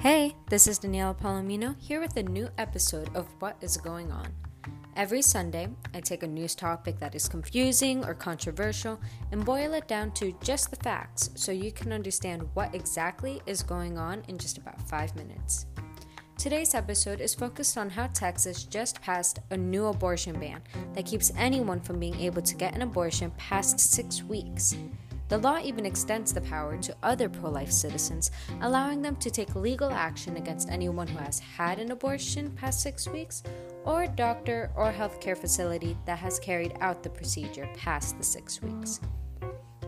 Hey, this is Daniela Palomino here with a new episode of What is Going On. Every Sunday, I take a news topic that is confusing or controversial and boil it down to just the facts so you can understand what exactly is going on in just about five minutes. Today's episode is focused on how Texas just passed a new abortion ban that keeps anyone from being able to get an abortion past six weeks. The law even extends the power to other pro life citizens, allowing them to take legal action against anyone who has had an abortion past six weeks or a doctor or healthcare facility that has carried out the procedure past the six weeks.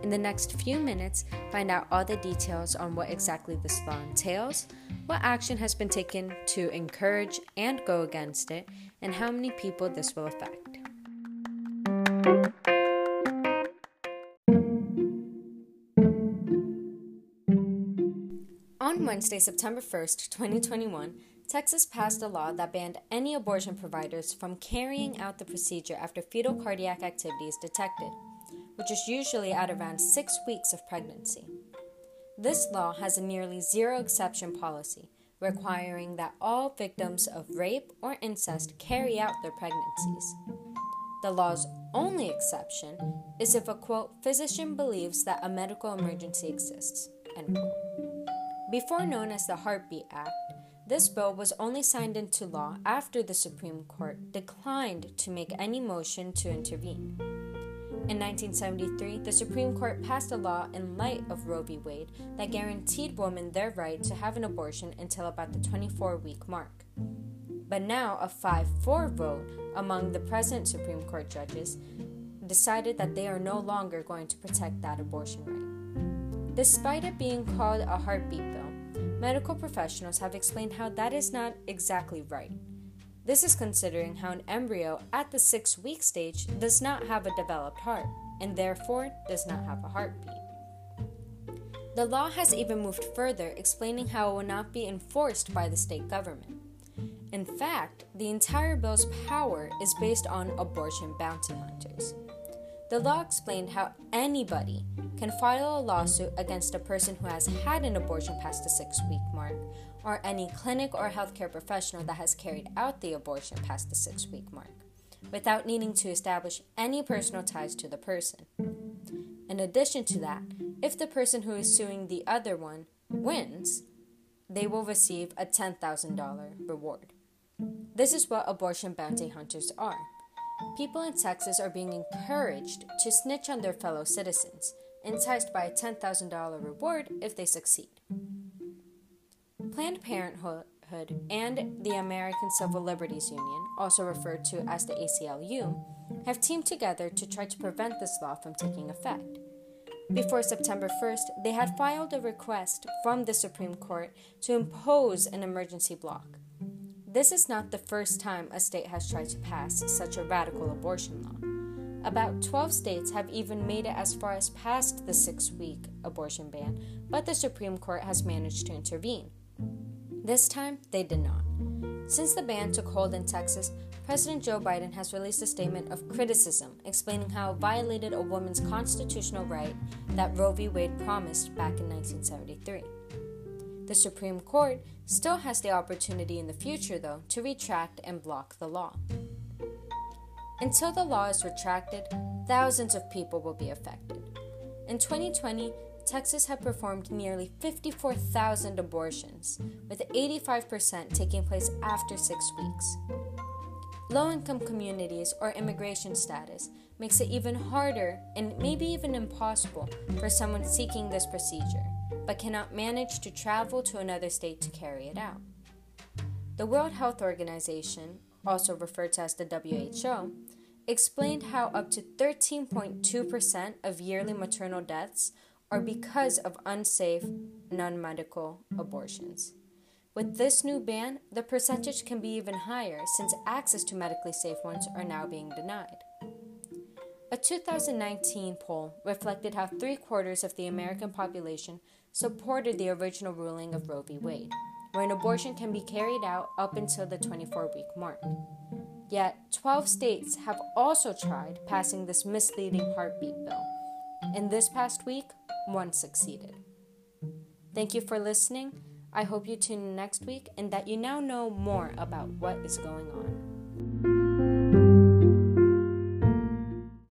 In the next few minutes, find out all the details on what exactly this law entails, what action has been taken to encourage and go against it, and how many people this will affect. On Wednesday, September 1st, 2021, Texas passed a law that banned any abortion providers from carrying out the procedure after fetal cardiac activity is detected, which is usually at around six weeks of pregnancy. This law has a nearly zero exception policy, requiring that all victims of rape or incest carry out their pregnancies. The law's only exception is if a quote physician believes that a medical emergency exists. End quote. Before known as the Heartbeat Act, this bill was only signed into law after the Supreme Court declined to make any motion to intervene. In 1973, the Supreme Court passed a law in light of Roe v. Wade that guaranteed women their right to have an abortion until about the 24 week mark. But now, a 5 4 vote among the present Supreme Court judges decided that they are no longer going to protect that abortion right. Despite it being called a heartbeat bill, medical professionals have explained how that is not exactly right. This is considering how an embryo at the six week stage does not have a developed heart and therefore does not have a heartbeat. The law has even moved further, explaining how it will not be enforced by the state government. In fact, the entire bill's power is based on abortion bounty hunters. The law explained how anybody can file a lawsuit against a person who has had an abortion past the six week mark, or any clinic or healthcare professional that has carried out the abortion past the six week mark, without needing to establish any personal ties to the person. In addition to that, if the person who is suing the other one wins, they will receive a $10,000 reward. This is what abortion bounty hunters are. People in Texas are being encouraged to snitch on their fellow citizens, enticed by a $10,000 reward if they succeed. Planned Parenthood and the American Civil Liberties Union, also referred to as the ACLU, have teamed together to try to prevent this law from taking effect. Before September 1st, they had filed a request from the Supreme Court to impose an emergency block. This is not the first time a state has tried to pass such a radical abortion law. About 12 states have even made it as far as past the six week abortion ban, but the Supreme Court has managed to intervene. This time, they did not. Since the ban took hold in Texas, President Joe Biden has released a statement of criticism explaining how it violated a woman's constitutional right that Roe v. Wade promised back in 1973. The Supreme Court still has the opportunity in the future, though, to retract and block the law. Until the law is retracted, thousands of people will be affected. In 2020, Texas had performed nearly 54,000 abortions, with 85% taking place after six weeks. Low income communities or immigration status makes it even harder and maybe even impossible for someone seeking this procedure, but cannot manage to travel to another state to carry it out. The World Health Organization, also referred to as the WHO, explained how up to 13.2% of yearly maternal deaths are because of unsafe, non medical abortions. With this new ban, the percentage can be even higher since access to medically safe ones are now being denied. A 2019 poll reflected how three quarters of the American population supported the original ruling of Roe v. Wade, where an abortion can be carried out up until the 24 week mark. Yet, 12 states have also tried passing this misleading heartbeat bill. And this past week, one succeeded. Thank you for listening. I hope you tune in next week and that you now know more about what is going on.